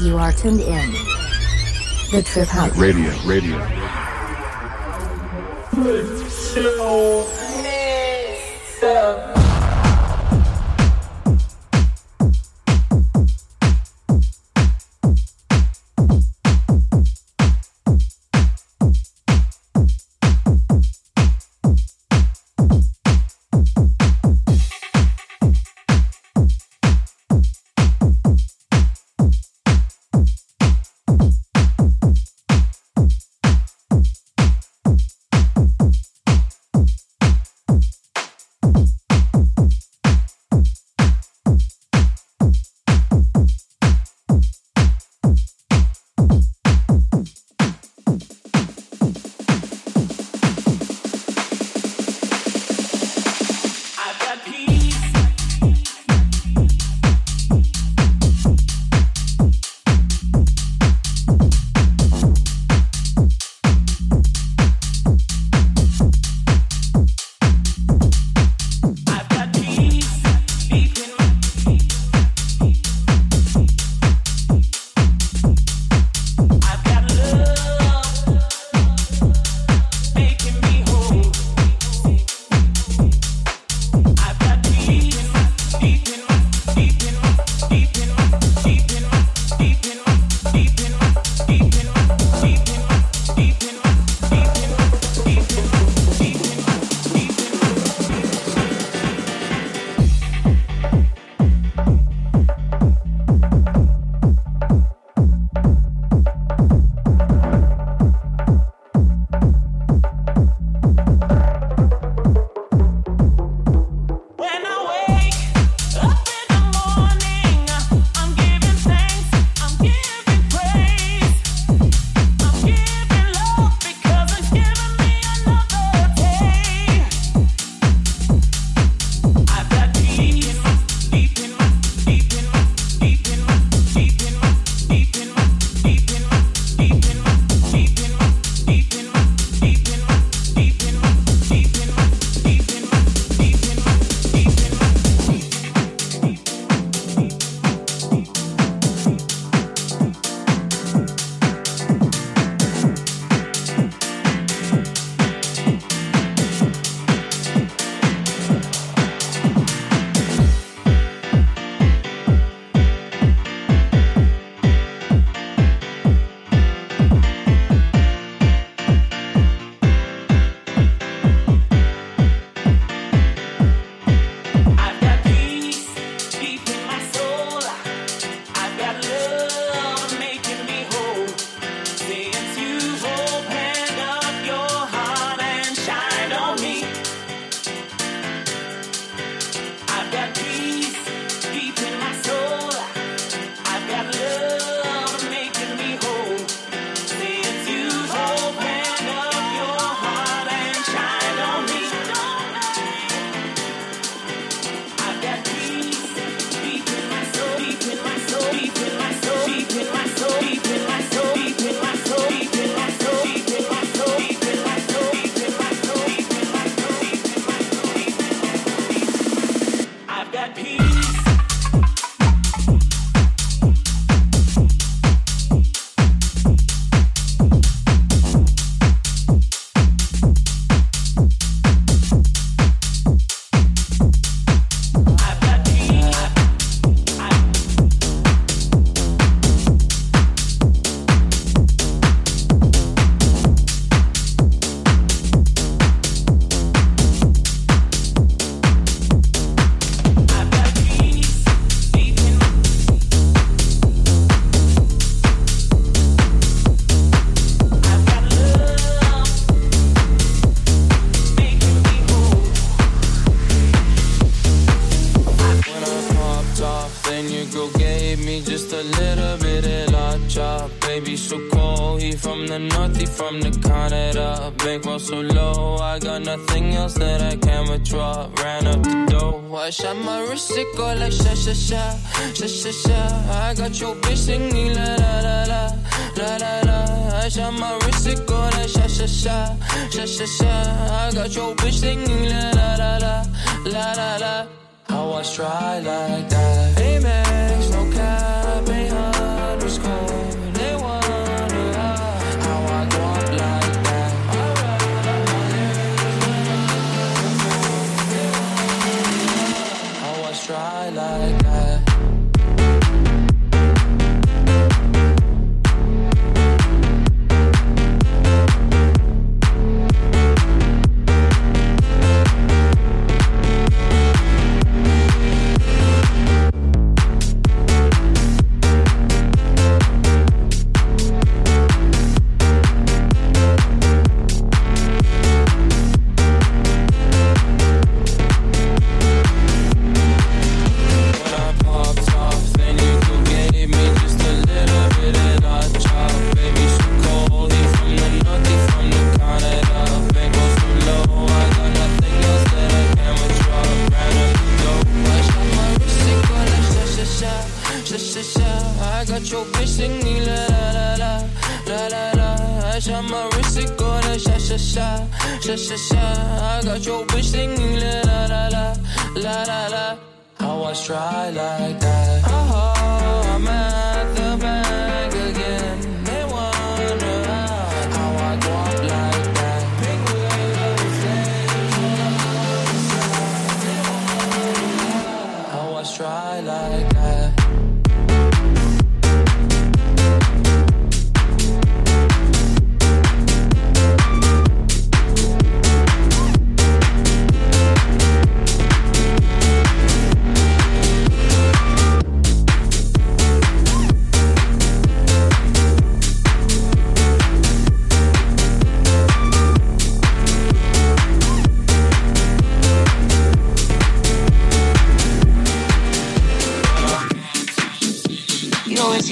You are tuned in. The Trip House Radio, radio. try Got your bitch singing la la la la la la. I shot my wrist, it gonna sha sha sha sha sha sha. I got your bitch singing la la la la la la I try like that? Oh, I'm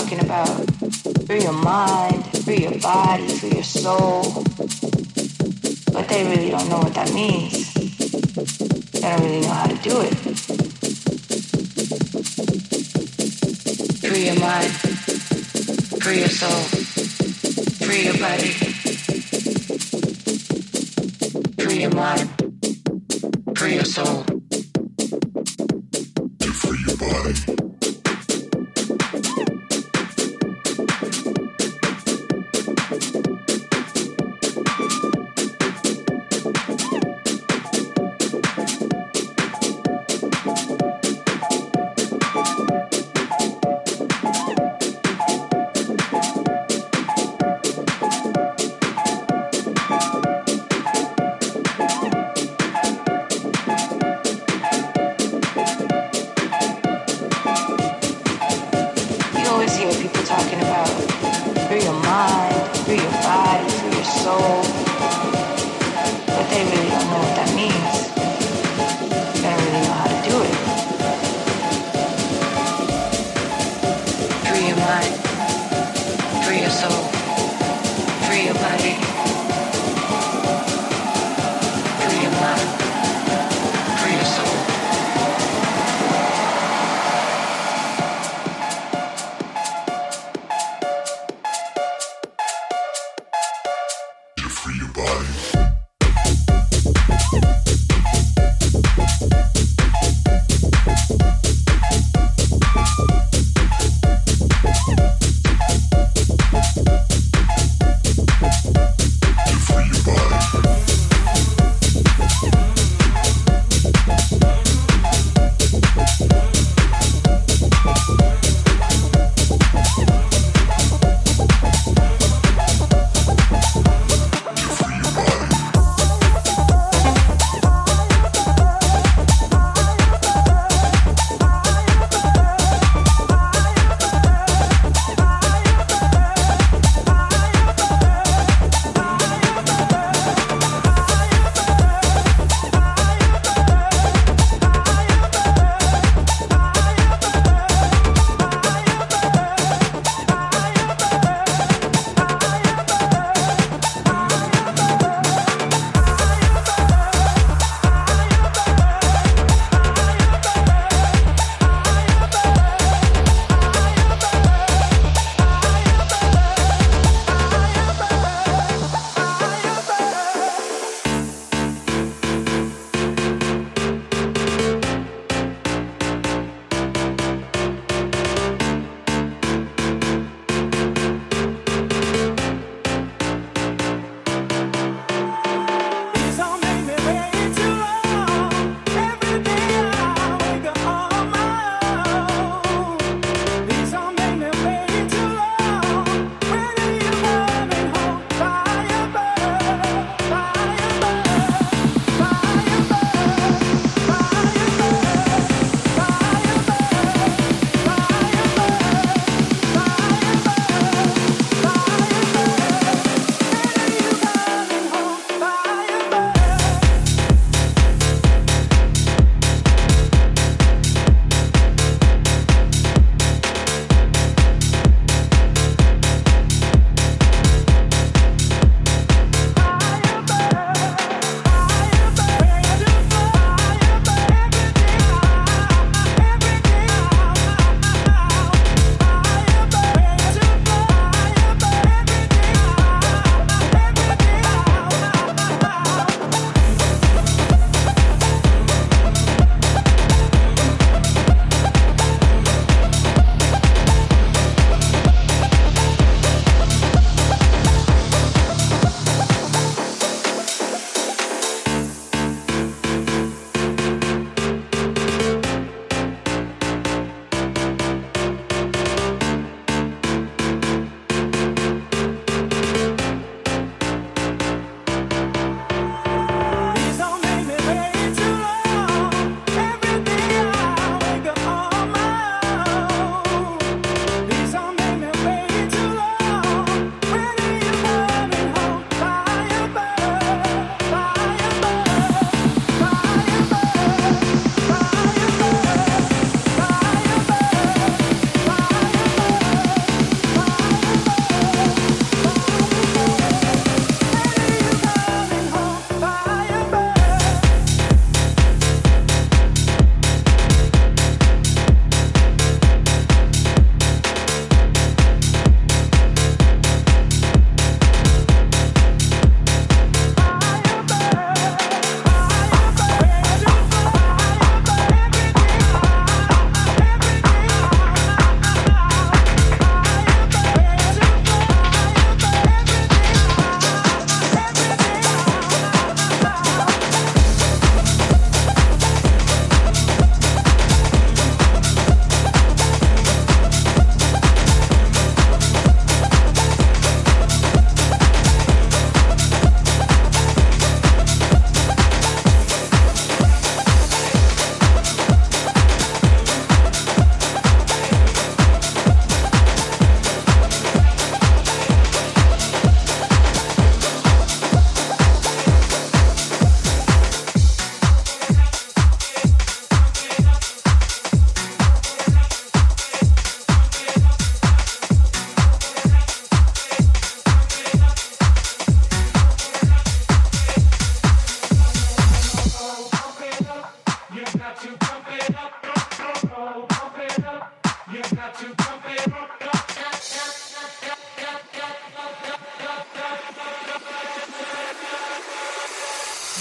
Talking about free your mind, free your body, free your soul. But they really don't know what that means.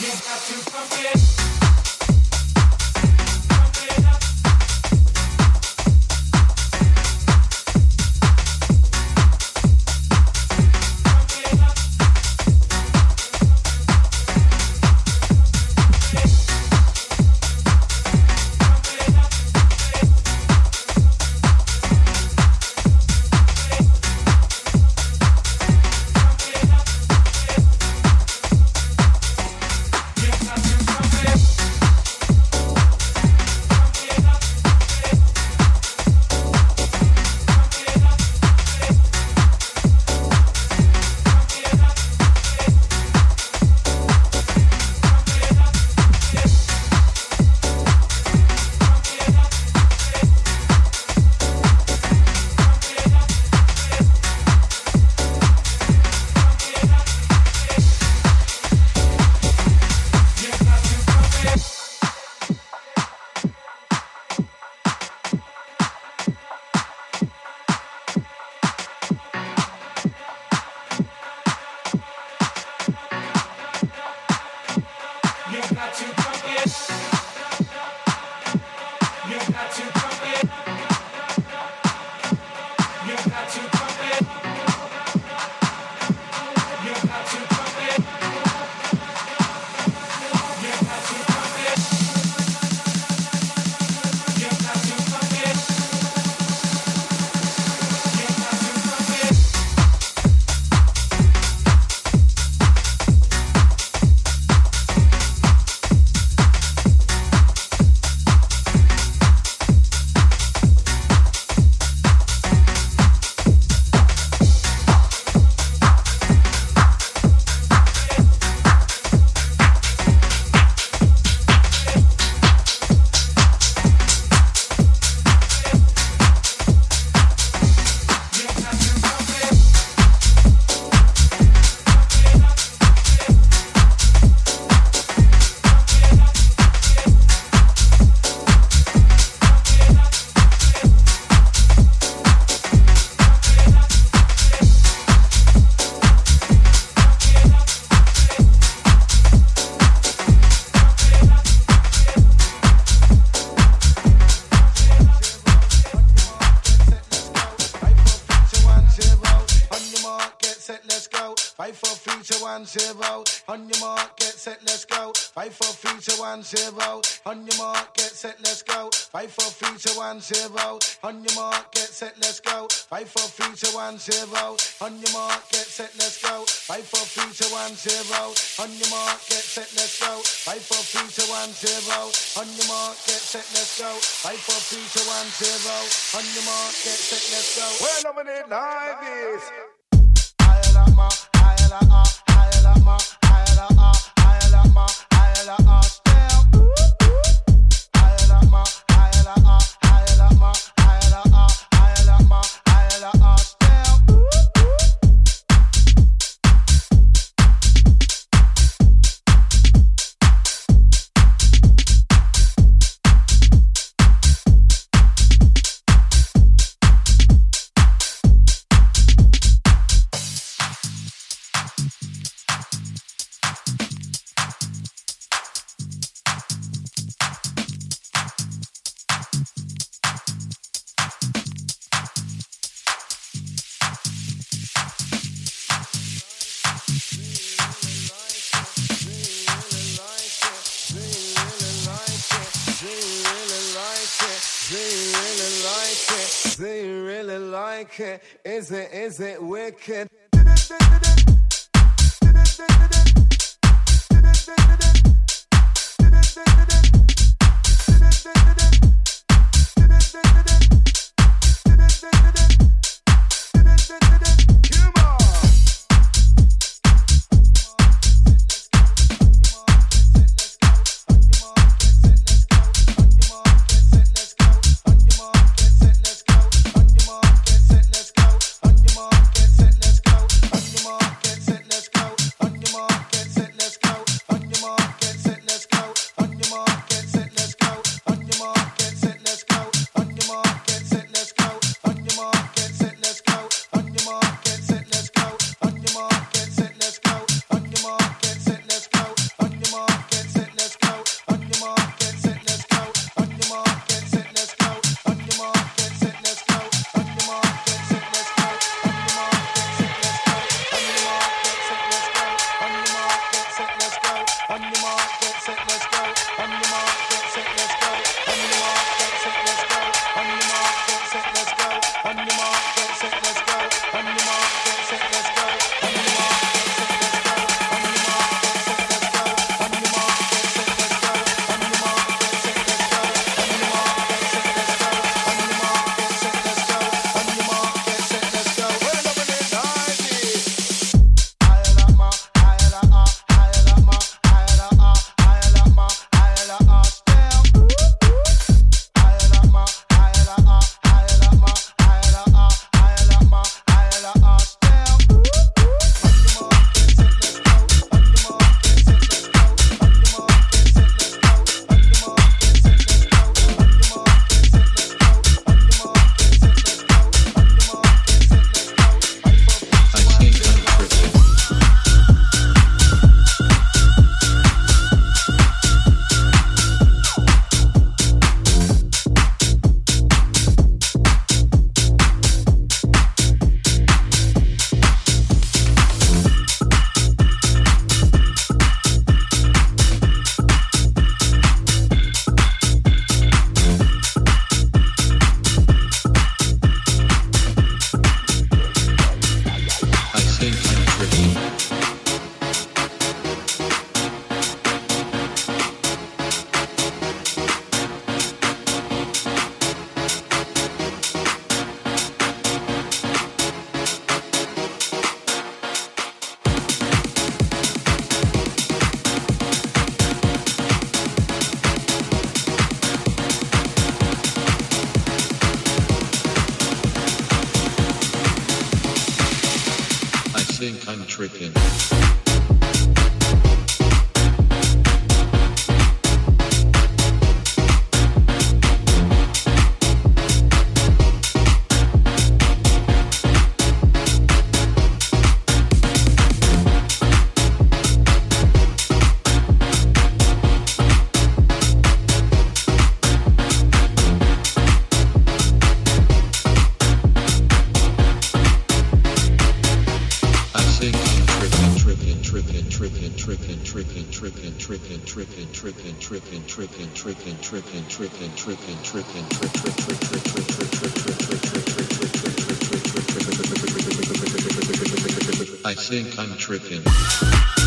You got to pump it. On your mark, get set, let's go. We're loving it like this. Ayala ma, ayala ah, ayala ma, ayala ah, ayala ma. like it? Is it, is it wicked? tripping.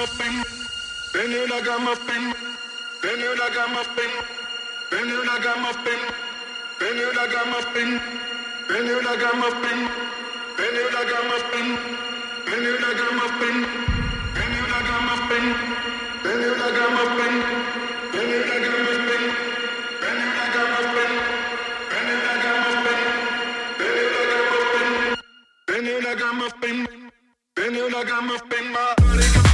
muffin, then you a muffin, then you like a muffin, then you like a muffin, then you like a muffin, then you like a muffin, then you like a muffin, then you like a muffin, then you like a muffin, then you like a muffin, then you like a muffin, then you like a muffin, then you like a muffin, then you like a muffin, then you like a muffin, then you like a muffin.